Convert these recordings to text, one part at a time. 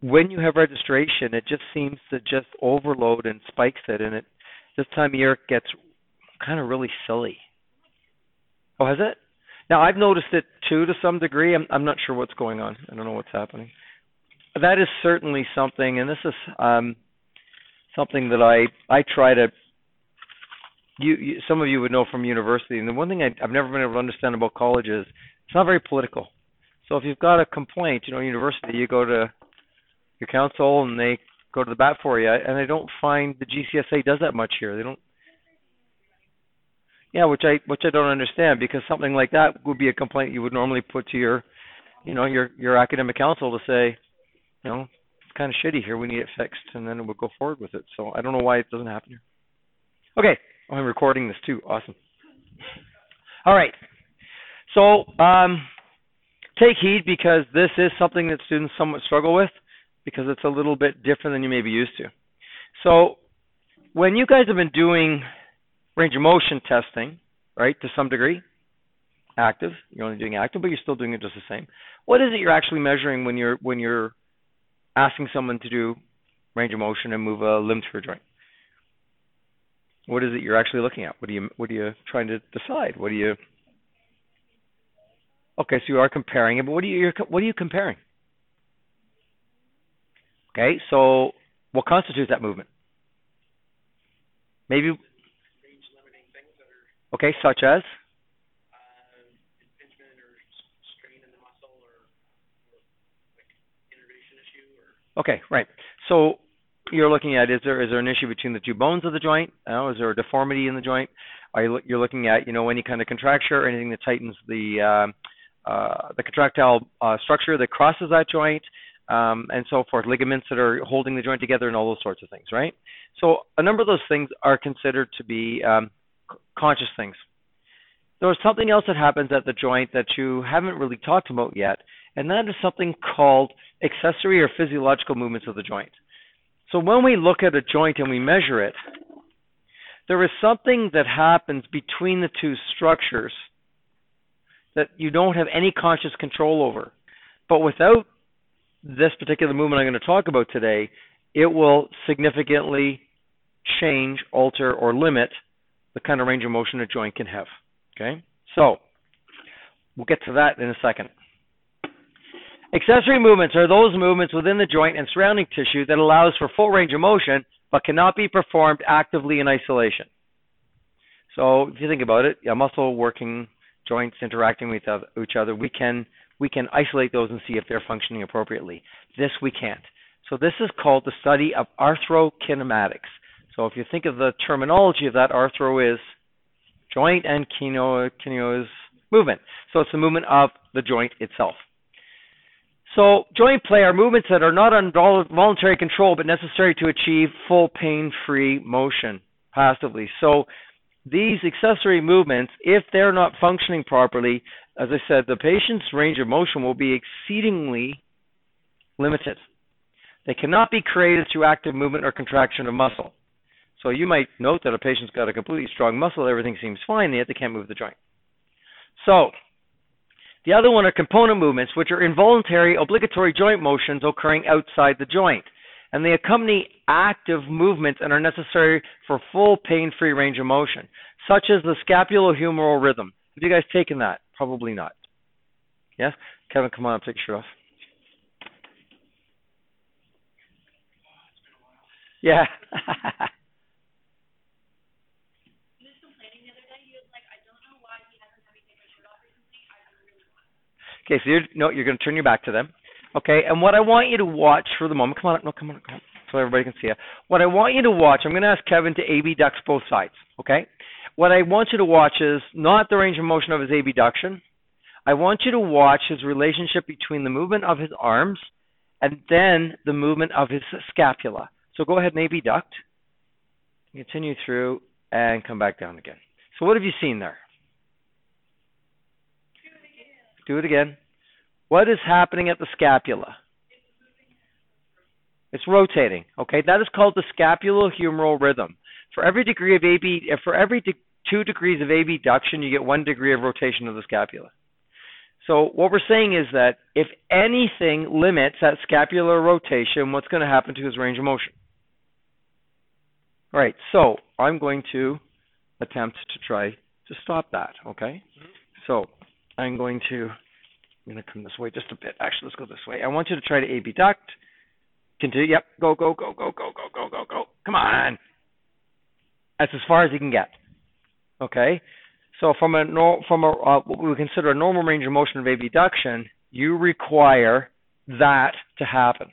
when you have registration, it just seems to just overload and spikes it, and it this time of year it gets kind of really silly. Oh, has it? Now I've noticed it too to some degree. I'm I'm not sure what's going on. I don't know what's happening. That is certainly something, and this is um, something that I I try to. You, you some of you would know from university, and the one thing I, I've never been able to understand about college is it's not very political. So if you've got a complaint, you know, university, you go to your council and they go to the bat for you. And I don't find the GCSA does that much here. They don't. Yeah, which I which I don't understand because something like that would be a complaint you would normally put to your, you know, your your academic council to say, you know, it's kind of shitty here. We need it fixed, and then we'll go forward with it. So I don't know why it doesn't happen here. Okay, I'm recording this too. Awesome. All right. So um, take heed because this is something that students somewhat struggle with because it's a little bit different than you may be used to. So when you guys have been doing range of motion testing, right, to some degree, active, you're only doing active, but you're still doing it just the same. What is it you're actually measuring when you're when you're asking someone to do range of motion and move a limb through a joint? What is it you're actually looking at? What are you what are you trying to decide? What are you Okay, so you are comparing it, but what are you what are you comparing? Okay, so what constitutes that movement? Maybe. Okay, such as. Okay, right. So you're looking at is there is there an issue between the two bones of the joint? Uh, is there a deformity in the joint? Are you you're looking at you know any kind of contracture anything that tightens the uh, uh, the contractile uh, structure that crosses that joint? Um, and so forth, ligaments that are holding the joint together, and all those sorts of things, right? So a number of those things are considered to be um, conscious things. There's something else that happens at the joint that you haven't really talked about yet, and that is something called accessory or physiological movements of the joint. So when we look at a joint and we measure it, there is something that happens between the two structures that you don't have any conscious control over. But without this particular movement I'm going to talk about today, it will significantly change, alter, or limit the kind of range of motion a joint can have. Okay? So, we'll get to that in a second. Accessory movements are those movements within the joint and surrounding tissue that allows for full range of motion but cannot be performed actively in isolation. So, if you think about it, a muscle working, joints interacting with each other, we can we can isolate those and see if they're functioning appropriately. This we can't. So this is called the study of arthrokinematics. So if you think of the terminology of that, arthro is joint and kino, kino is movement. So it's the movement of the joint itself. So joint play are movements that are not under voluntary control but necessary to achieve full pain-free motion passively. So these accessory movements, if they're not functioning properly, as I said, the patient's range of motion will be exceedingly limited. They cannot be created through active movement or contraction of muscle. So you might note that a patient's got a completely strong muscle, everything seems fine, yet they can't move the joint. So the other one are component movements, which are involuntary obligatory joint motions occurring outside the joint. And they accompany active movements and are necessary for full pain-free range of motion, such as the scapulohumeral rhythm. Have you guys taken that? Probably not. Yes? Kevin, come on, take your shirt off. Yeah. okay, so you're no, you're going to turn your back to them. Okay, and what I want you to watch for the moment, come on, up, no, come on, come on, so everybody can see it. What I want you to watch, I'm going to ask Kevin to abduct both sides. Okay, what I want you to watch is not the range of motion of his abduction. I want you to watch his relationship between the movement of his arms and then the movement of his scapula. So go ahead and abduct, continue through, and come back down again. So what have you seen there? Do it again. What is happening at the scapula? It's rotating. Okay, that is called the scapulohumeral rhythm. For every degree of AB, uh, for every de- two degrees of abduction, you get one degree of rotation of the scapula. So what we're saying is that if anything limits that scapular rotation, what's going to happen to his range of motion? All right, so I'm going to attempt to try to stop that, okay? So I'm going to, I'm going to come this way just a bit. Actually, let's go this way. I want you to try to abduct. Continue. Yep. Go, go, go, go, go, go, go, go, go. Come on. That's as far as you can get. Okay. So from a from a uh, what we consider a normal range of motion of abduction, you require that to happen.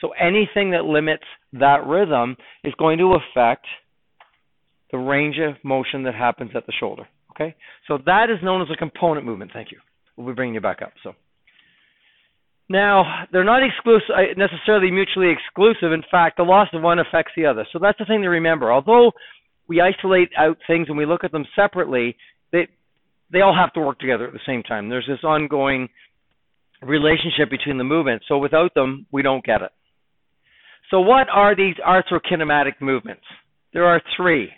So anything that limits that rhythm is going to affect the range of motion that happens at the shoulder. Okay, so that is known as a component movement. Thank you. We'll be bringing you back up. So now they're not exclusive, uh, necessarily mutually exclusive. In fact, the loss of one affects the other. So that's the thing to remember. Although we isolate out things and we look at them separately, they they all have to work together at the same time. There's this ongoing relationship between the movements. So without them, we don't get it. So what are these arthrokinematic movements? There are three.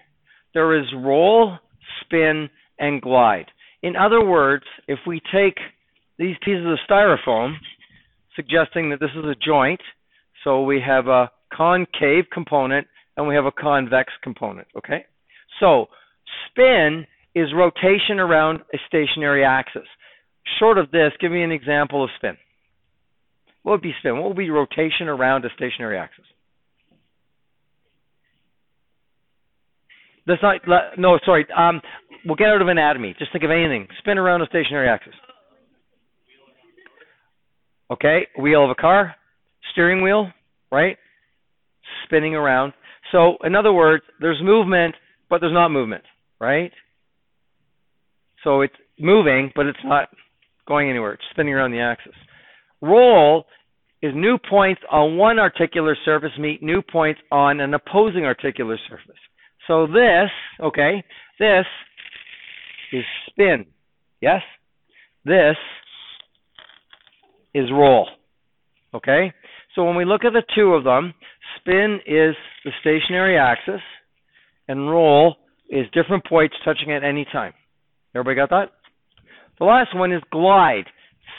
There is roll, spin, and glide. In other words, if we take these pieces of styrofoam, suggesting that this is a joint, so we have a concave component and we have a convex component, okay? So spin is rotation around a stationary axis. Short of this, give me an example of spin. What would be spin? What would be rotation around a stationary axis? That's not, no, sorry. Um, we'll get out of anatomy. Just think of anything. Spin around a stationary axis. Okay, wheel of a car, steering wheel, right? Spinning around. So, in other words, there's movement, but there's not movement, right? So it's moving, but it's not going anywhere. It's spinning around the axis. Roll is new points on one articular surface meet new points on an opposing articular surface. So this, okay, this is spin. Yes? This is roll. Okay? So when we look at the two of them, spin is the stationary axis and roll is different points touching at any time. Everybody got that? The last one is glide.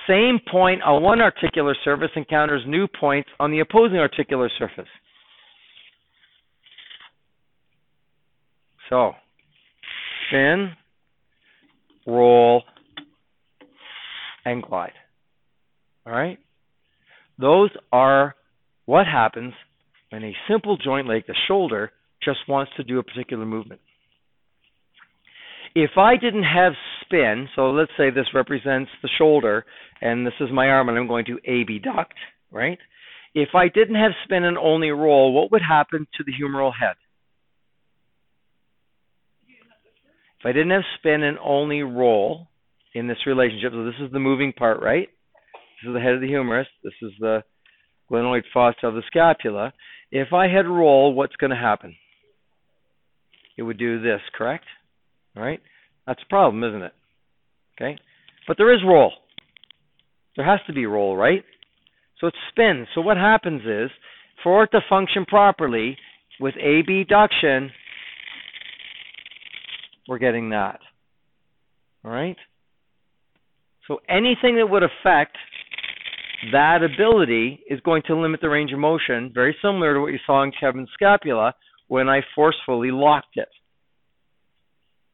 Same point on one articular surface encounters new points on the opposing articular surface. So, spin, roll, and glide. All right? Those are what happens when a simple joint like the shoulder just wants to do a particular movement. If I didn't have spin, so let's say this represents the shoulder and this is my arm and I'm going to abduct, right? If I didn't have spin and only roll, what would happen to the humeral head? If I didn't have spin and only roll in this relationship, so this is the moving part, right? This is the head of the humerus. This is the glenoid fossa of the scapula. If I had roll, what's going to happen? It would do this, correct? All right? That's a problem, isn't it? Okay? But there is roll. There has to be roll, right? So it spins. So what happens is, for it to function properly, with abduction, we're getting that. All right? So anything that would affect that ability is going to limit the range of motion, very similar to what you saw in Kevin's scapula when I forcefully locked it.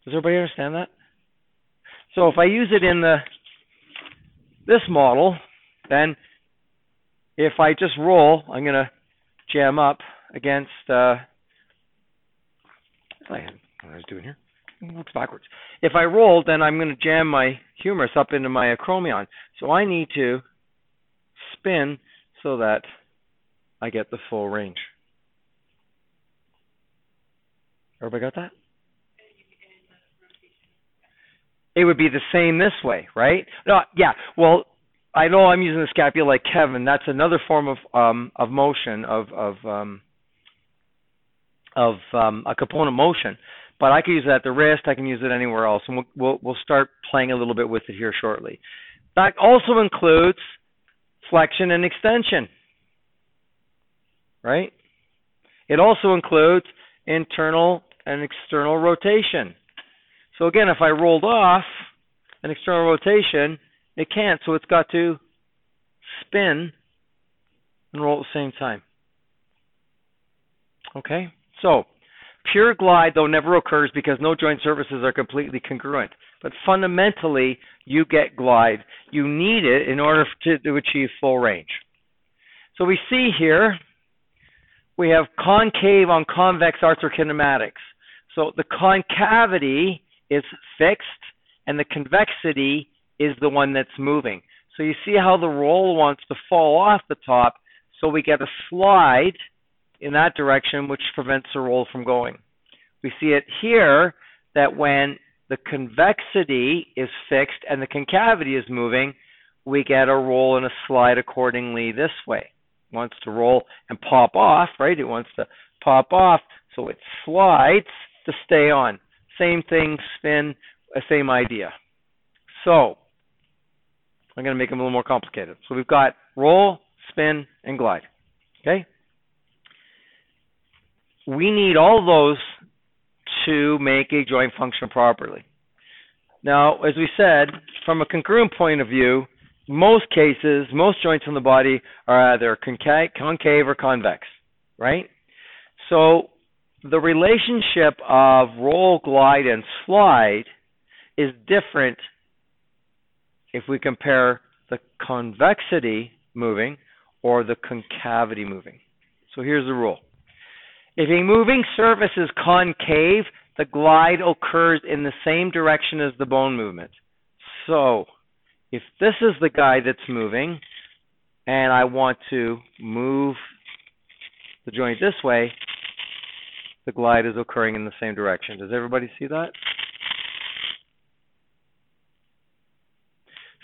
Does everybody understand that? So if I use it in the this model, then if I just roll, I'm going to jam up against uh, what I was doing here looks backwards. If I roll, then I'm going to jam my humerus up into my acromion. So I need to spin so that I get the full range. Everybody got that? It would be the same this way, right? No, yeah. Well, I know I'm using the scapula like Kevin. That's another form of um, of motion of of um, of um, a component motion. But I can use it at the wrist. I can use it anywhere else, and we'll, we'll, we'll start playing a little bit with it here shortly. That also includes flexion and extension, right? It also includes internal and external rotation. So again, if I rolled off an external rotation, It can't, so it's got to spin and roll at the same time. Okay? So, pure glide, though, never occurs because no joint surfaces are completely congruent. But fundamentally, you get glide. You need it in order to, to achieve full range. So we see here, we have concave on convex arthrokinematics. So the concavity is fixed and the convexity is the one that's moving. So you see how the roll wants to fall off the top, so we get a slide in that direction, which prevents the roll from going. We see it here that when the convexity is fixed and the concavity is moving, we get a roll and a slide accordingly this way. It wants to roll and pop off, right? It wants to pop off, so it slides to stay on. Same thing, spin, uh, same idea. So, I'm going to make them a little more complicated. So we've got roll, spin, and glide. Okay? We need all those to make a joint function properly. Now, as we said, from a congruent point of view, most cases, most joints in the body are either concave or convex, right? So the relationship of roll, glide, and slide is different if we compare the convexity moving or the concavity moving. So here's the rule. If a moving surface is concave, the glide occurs in the same direction as the bone movement. So if this is the guy that's moving, and I want to move the joint this way, the glide is occurring in the same direction. Does everybody see that?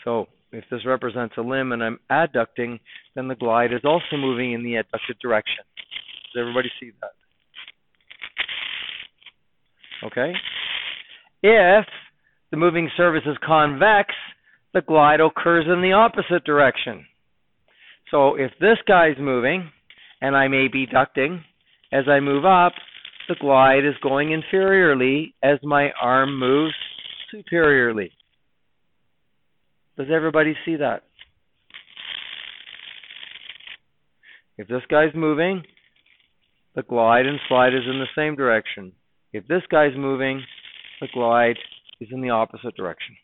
So if this represents a limb and I'm adducting, then the glide is also moving in the adducted direction. Does everybody see that? Okay? If the moving surface is convex, the glide occurs in the opposite direction. So if this guy's moving, and I may be ducting, as I move up, the glide is going inferiorly as my arm moves superiorly. Does everybody see that? If this guy's moving, the glide and slide is in the same direction. If this guy's moving, the glide is in the opposite direction.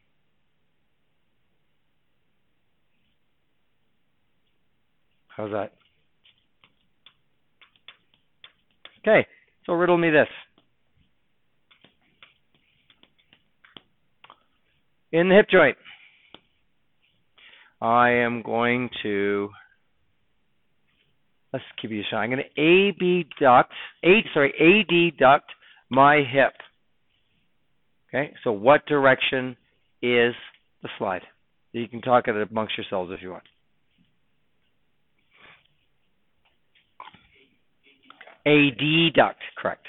How's that? Okay, so riddle me this. In the hip joint, I am going to let's give you shot. I'm going to AB duct, A sorry, AD duct my hip. Okay, so what direction is the slide? You can talk it amongst yourselves if you want. AD duct, correct.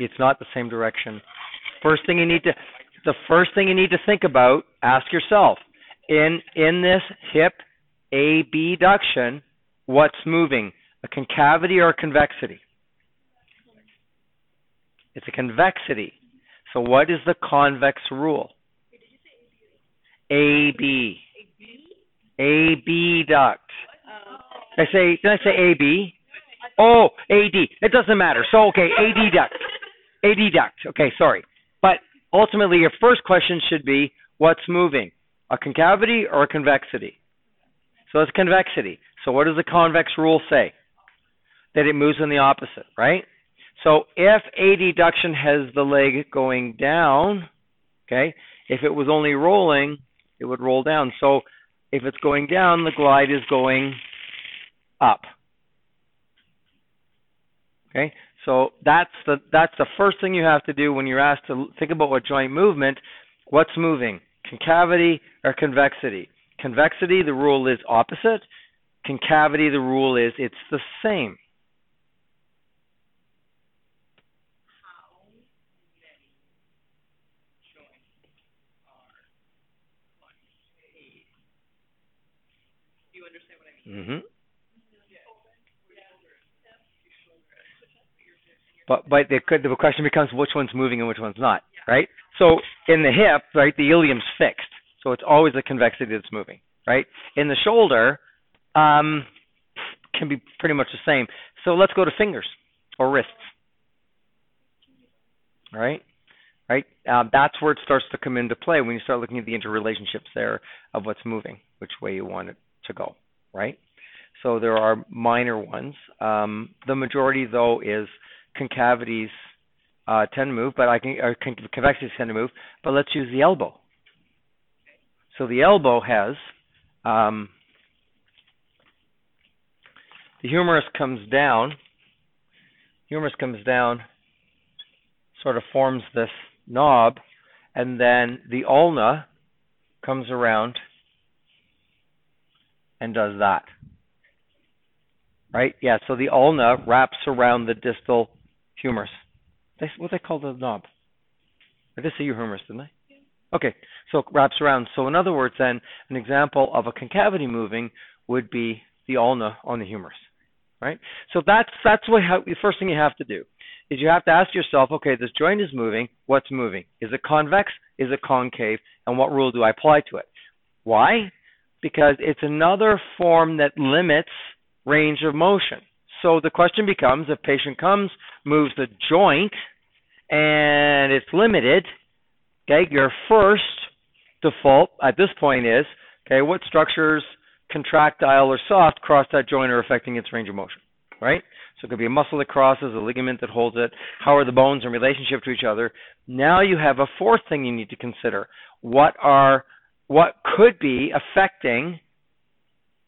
It's not the same direction. First thing you need to the first thing you need to think about, ask yourself, in in this hip abduction, what's moving? A concavity or a convexity? It's a convexity. So what is the convex rule? AB. AB duct. I say, did I say AB? Oh, AD. It doesn't matter. So okay, AD duct. AD duct. Okay, sorry. But ultimately, your first question should be, what's moving? A concavity or a convexity? So it's convexity. So what does the convex rule say? That it moves in the opposite, right? So if a deduction has the leg going down, okay, if it was only rolling, it would roll down. So if it's going down, the glide is going up. Okay, so that's the that's the first thing you have to do when you're asked to think about what joint movement. What's moving? Concavity or convexity? Convexity, the rule is opposite. Concavity, the rule is it's the same. Mm-hmm. But but the the question becomes which one's moving and which one's not, right? So in the hip, right, the ilium's fixed, so it's always the convexity that's moving, right? In the shoulder, um, can be pretty much the same. So let's go to fingers or wrists, right? Right, um, that's where it starts to come into play when you start looking at the interrelationships there of what's moving, which way you want it to go, right? So there are minor ones. Um, the majority, though, is concavities uh, tend to move, but I can or convexities tend to move. But let's use the elbow. So the elbow has um, the humerus comes down. Humerus comes down, sort of forms this knob, and then the ulna comes around and does that. Right? Yeah, so the ulna wraps around the distal humerus. That's what they call the knob. I did say humerus, didn't I? Okay, so it wraps around. So in other words, then an example of a concavity moving would be the ulna on the humerus, right? So that's that's what how, the first thing you have to do is you have to ask yourself, okay, this joint is moving. What's moving? Is it convex? Is it concave? And what rule do I apply to it? Why? Because it's another form that limits range of motion. So the question becomes if patient comes, moves the joint, and it's limited, okay, your first default at this point is, okay, what structures, contractile or soft, cross that joint are affecting its range of motion, right? So it could be a muscle that crosses, a ligament that holds it. How are the bones in relationship to each other? Now you have a fourth thing you need to consider. What are what could be affecting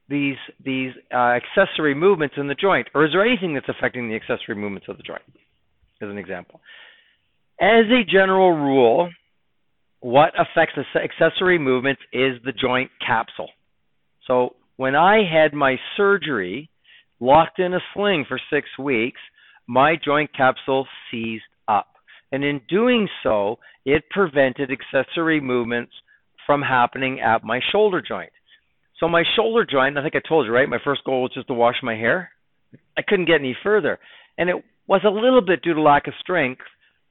these these uh, accessory movements in the joint, or is there anything that's affecting the accessory movements of the joint? As an example, as a general rule, what affects the accessory movements is the joint capsule. So when I had my surgery, locked in a sling for six weeks, my joint capsule seized up. And in doing so, it prevented accessory movements from happening at my shoulder joint. So my shoulder joint, I think I told you, right? My first goal was just to wash my hair. I couldn't get any further. And it was a little bit due to lack of strength,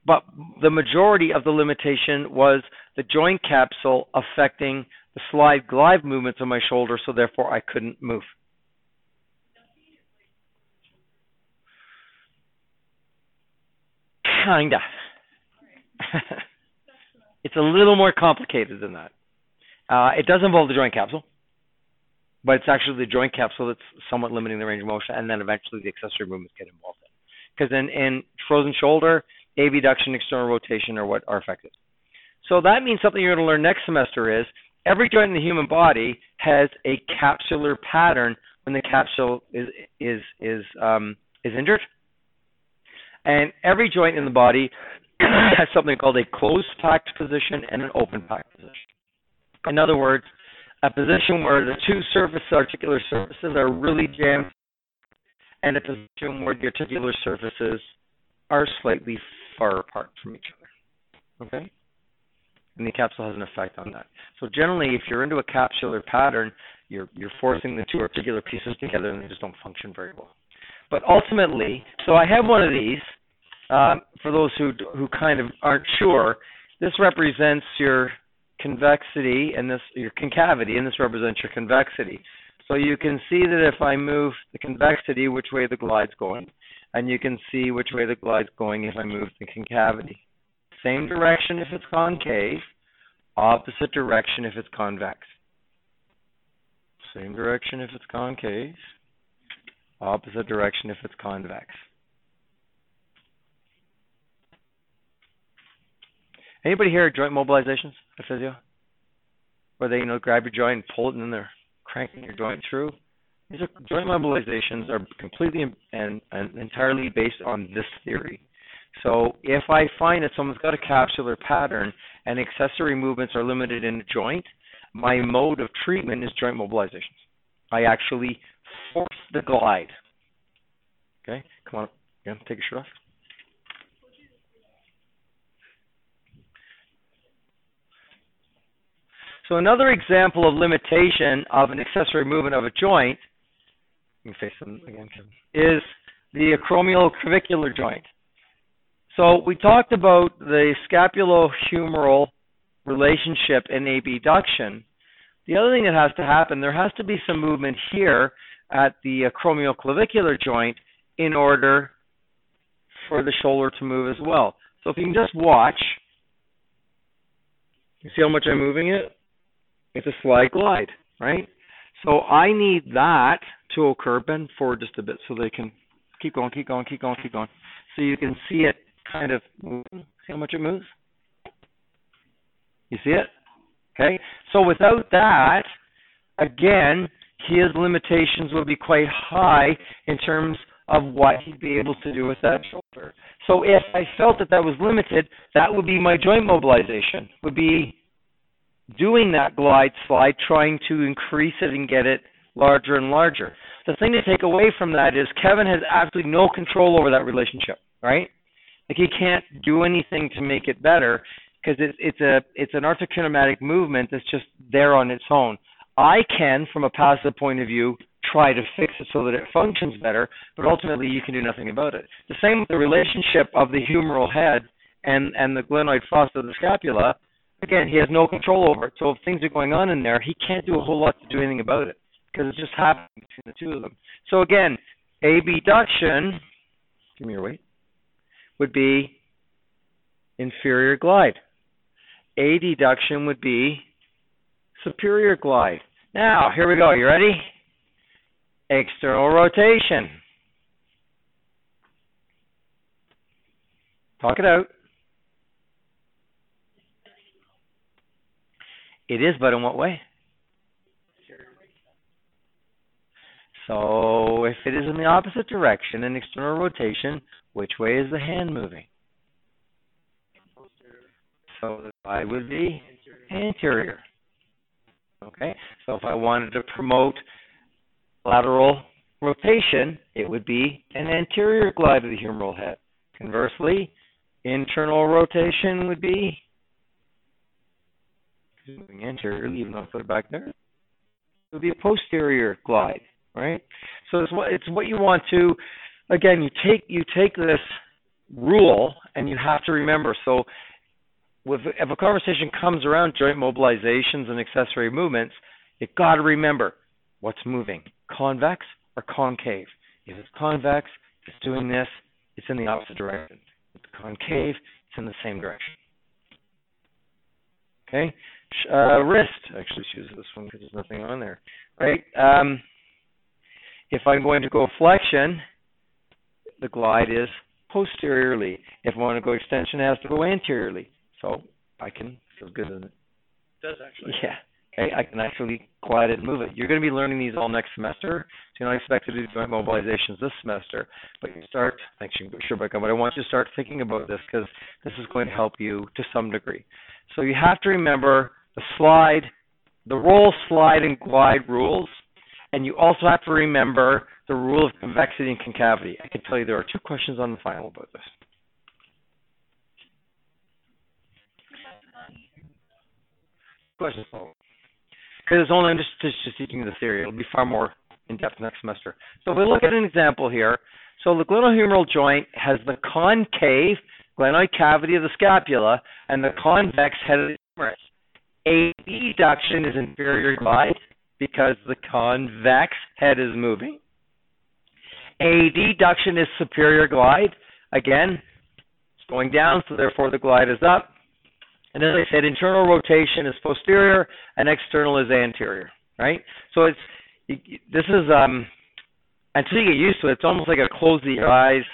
but the majority of the limitation was the joint capsule affecting the slide glide movements of my shoulder, so therefore I couldn't move. Kinda. it's a little more complicated than that. Uh, it does involve the joint capsule, but it's actually the joint capsule that's somewhat limiting the range of motion, and then eventually the accessory movements get involved in. Because in, in frozen shoulder, abduction, external rotation are what are affected. So that means something you're going to learn next semester is every joint in the human body has a capsular pattern when the capsule is is is um, is injured and every joint in the body has something called a closed packed position and an open packed position. In other words, a position where the two surface articular surfaces are really jammed and a position where the articular surfaces are slightly far apart from each other. Okay? And the capsule has an effect on that. So generally if you're into a capsular pattern, you're you're forcing the two articular pieces together and they just don't function very well. But ultimately, so I have one of these. Um, for those who who kind of aren't sure, this represents your convexity and this your concavity, and this represents your convexity. So you can see that if I move the convexity, which way the glide's going, and you can see which way the glide's going if I move the concavity. Same direction if it's concave, opposite direction if it's convex. Same direction if it's concave, opposite direction if it's convex. Anybody here at joint mobilizations at physio? Where they, you know, grab your joint and pull it and then they're cranking your joint through? These are joint mobilizations are completely and, and entirely based on this theory. So if I find that someone's got a capsular pattern and accessory movements are limited in a joint, my mode of treatment is joint mobilizations. I actually force the glide. Okay, come on, again, take your shirt off. So another example of limitation of an accessory movement of a joint, again, is the acromioclavicular joint. So we talked about the scapulohumeral relationship in abduction. The other thing that has to happen, there has to be some movement here at the acromioclavicular joint in order for the shoulder to move as well. So if you can just watch, you see how much I'm moving it? It's a slide glide, right? So I need that to occur. Bend forward just a bit so they can keep going, keep going, keep going, keep going. So you can see it kind of moving. See how much it moves? You see it? Okay. So without that, again, his limitations would be quite high in terms of what he'd be able to do with that shoulder. So if I felt that that was limited, that would be my joint mobilization, would be doing that glide slide, trying to increase it and get it larger and larger. The thing to take away from that is Kevin has absolutely no control over that relationship, right? Like he can't do anything to make it better because it's it's a it's an arthrokinematic movement that's just there on its own. I can, from a passive point of view, try to fix it so that it functions better, but ultimately you can do nothing about it. The same with the relationship of the humeral head and and the glenoid fossa of the scapula. Again, he has no control over it. So if things are going on in there, he can't do a whole lot to do anything about it because it's just happening between the two of them. So again, abduction, give me your weight, would be inferior glide. Adduction would be superior glide. Now, here we go. You ready? External rotation. Talk it out. It is, but in what way? So if it is in the opposite direction in external rotation, which way is the hand moving? So the glide would be anterior. Okay, so if I wanted to promote lateral rotation, it would be an anterior glide of the humeral head. Conversely, internal rotation would be moving anteriorly, even though I put it back there. Be a posterior glide, right? So it's what it's what you want to. Again, you take you take this rule and you have to remember. So with, if a conversation comes around joint mobilizations and accessory movements, you got to remember what's moving, convex or concave. If it's convex, it's doing this, it's in the opposite direction. If it's concave, it's in the same direction. Okay, uh, wrist. Actually, choose this one because there's nothing on there. Right. Um, if I'm going to go flexion, the glide is posteriorly. If I want to go extension, it has to go anteriorly. So I can feels good, doesn't it? It does actually. Yeah. Okay, I can actually glide it and move it. You're going to be learning these all next semester, so you're not expected to do joint mobilizations this semester. But you start, thanks, sure, but I want you to start thinking about this because this is going to help you to some degree. So you have to remember the slide, the roll, slide, and glide rules, and you also have to remember the rule of convexity and concavity. I can tell you there are two questions on the final about this. questions. Because it's only just, just teaching the theory. It'll be far more in depth next semester. So if we look at an example here, so the glenohumeral joint has the concave glenoid cavity of the scapula and the convex head of the humerus. Abduction is inferior glide because the convex head is moving. Adduction is superior glide. Again, it's going down, so therefore the glide is up. And as I said, internal rotation is posterior and external is anterior, right? So it's this is um until you get used to it, it's almost like a close the eyes,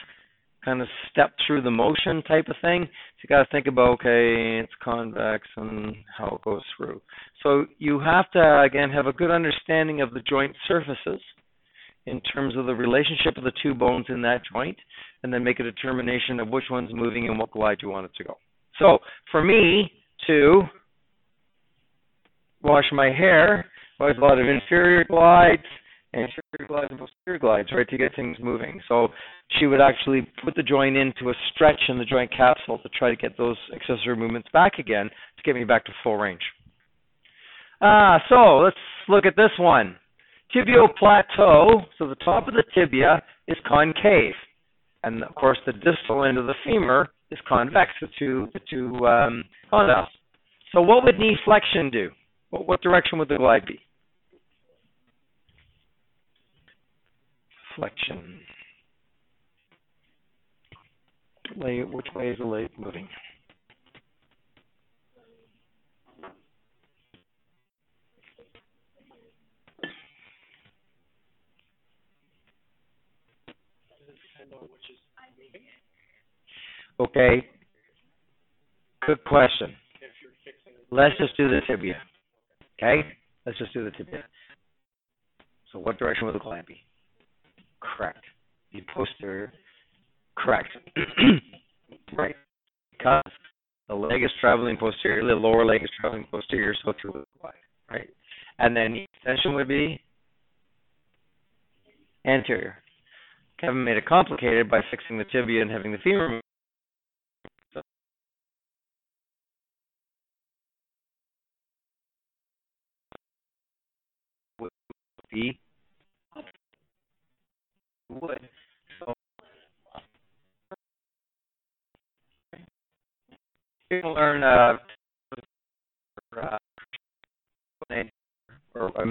kind of step through the motion type of thing. You got to think about okay, it's convex and how it goes through. So you have to again have a good understanding of the joint surfaces in terms of the relationship of the two bones in that joint, and then make a determination of which one's moving and what glide you want it to go. So for me to wash my hair, was a lot of inferior glides, anterior glides and posterior glides, right, to get things moving. So she would actually put the joint into a stretch in the joint capsule to try to get those accessory movements back again to get me back to full range. Ah, so let's look at this one. Tibial plateau, so the top of the tibia is concave. And of course the distal end of the femur is convex, the two, the two um, condyles. So what would knee flexion do? What, what direction would the glide be? Flexion. Which way is the leg moving? Okay. Good question. Let's just do the tibia. Okay? Let's just do the tibia. So what direction would the glide be? Correct. The posterior. Correct. right. Because the leg is traveling posterior, the lower leg is traveling posterior, so through the glide. Right? And then the extension would be anterior. Kevin made it complicated by fixing the tibia and having the femur be would. So you can learn uh, uh or I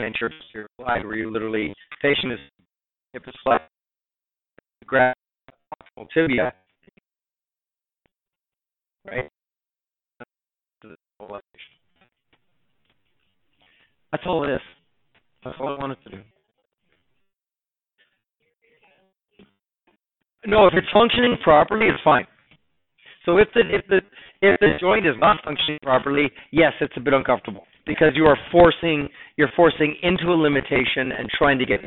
your slide where you literally patient is hip is flat grab tibia right that's all it is. That's all I wanted to do. No, if it's functioning properly, it's fine. So if the if the if the joint is not functioning properly, yes, it's a bit uncomfortable because you are forcing you're forcing into a limitation and trying to get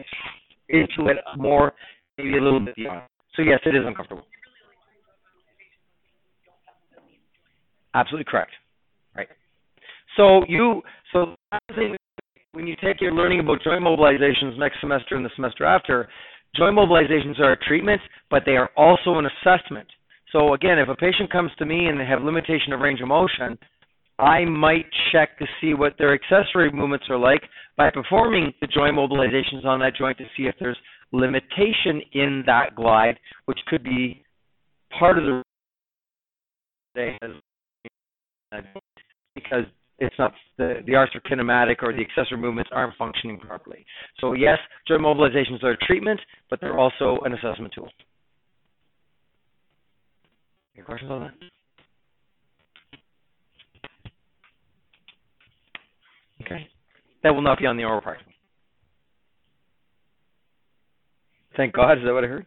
into it more, maybe a little bit beyond. So yes, it is uncomfortable. Absolutely correct. Right. So you so when you take your learning about joint mobilizations next semester and the semester after, joint mobilizations are a treatment, but they are also an assessment. So again, if a patient comes to me and they have limitation of range of motion, I might check to see what their accessory movements are like by performing the joint mobilizations on that joint to see if there's limitation in that glide, which could be part of the because it's not the the arthrokinematic or the accessory movements aren't functioning properly. So yes, joint mobilizations are a treatment, but they're also an assessment tool. Any questions on that? Okay. That will not be on the oral part. Thank God. Is that what I heard?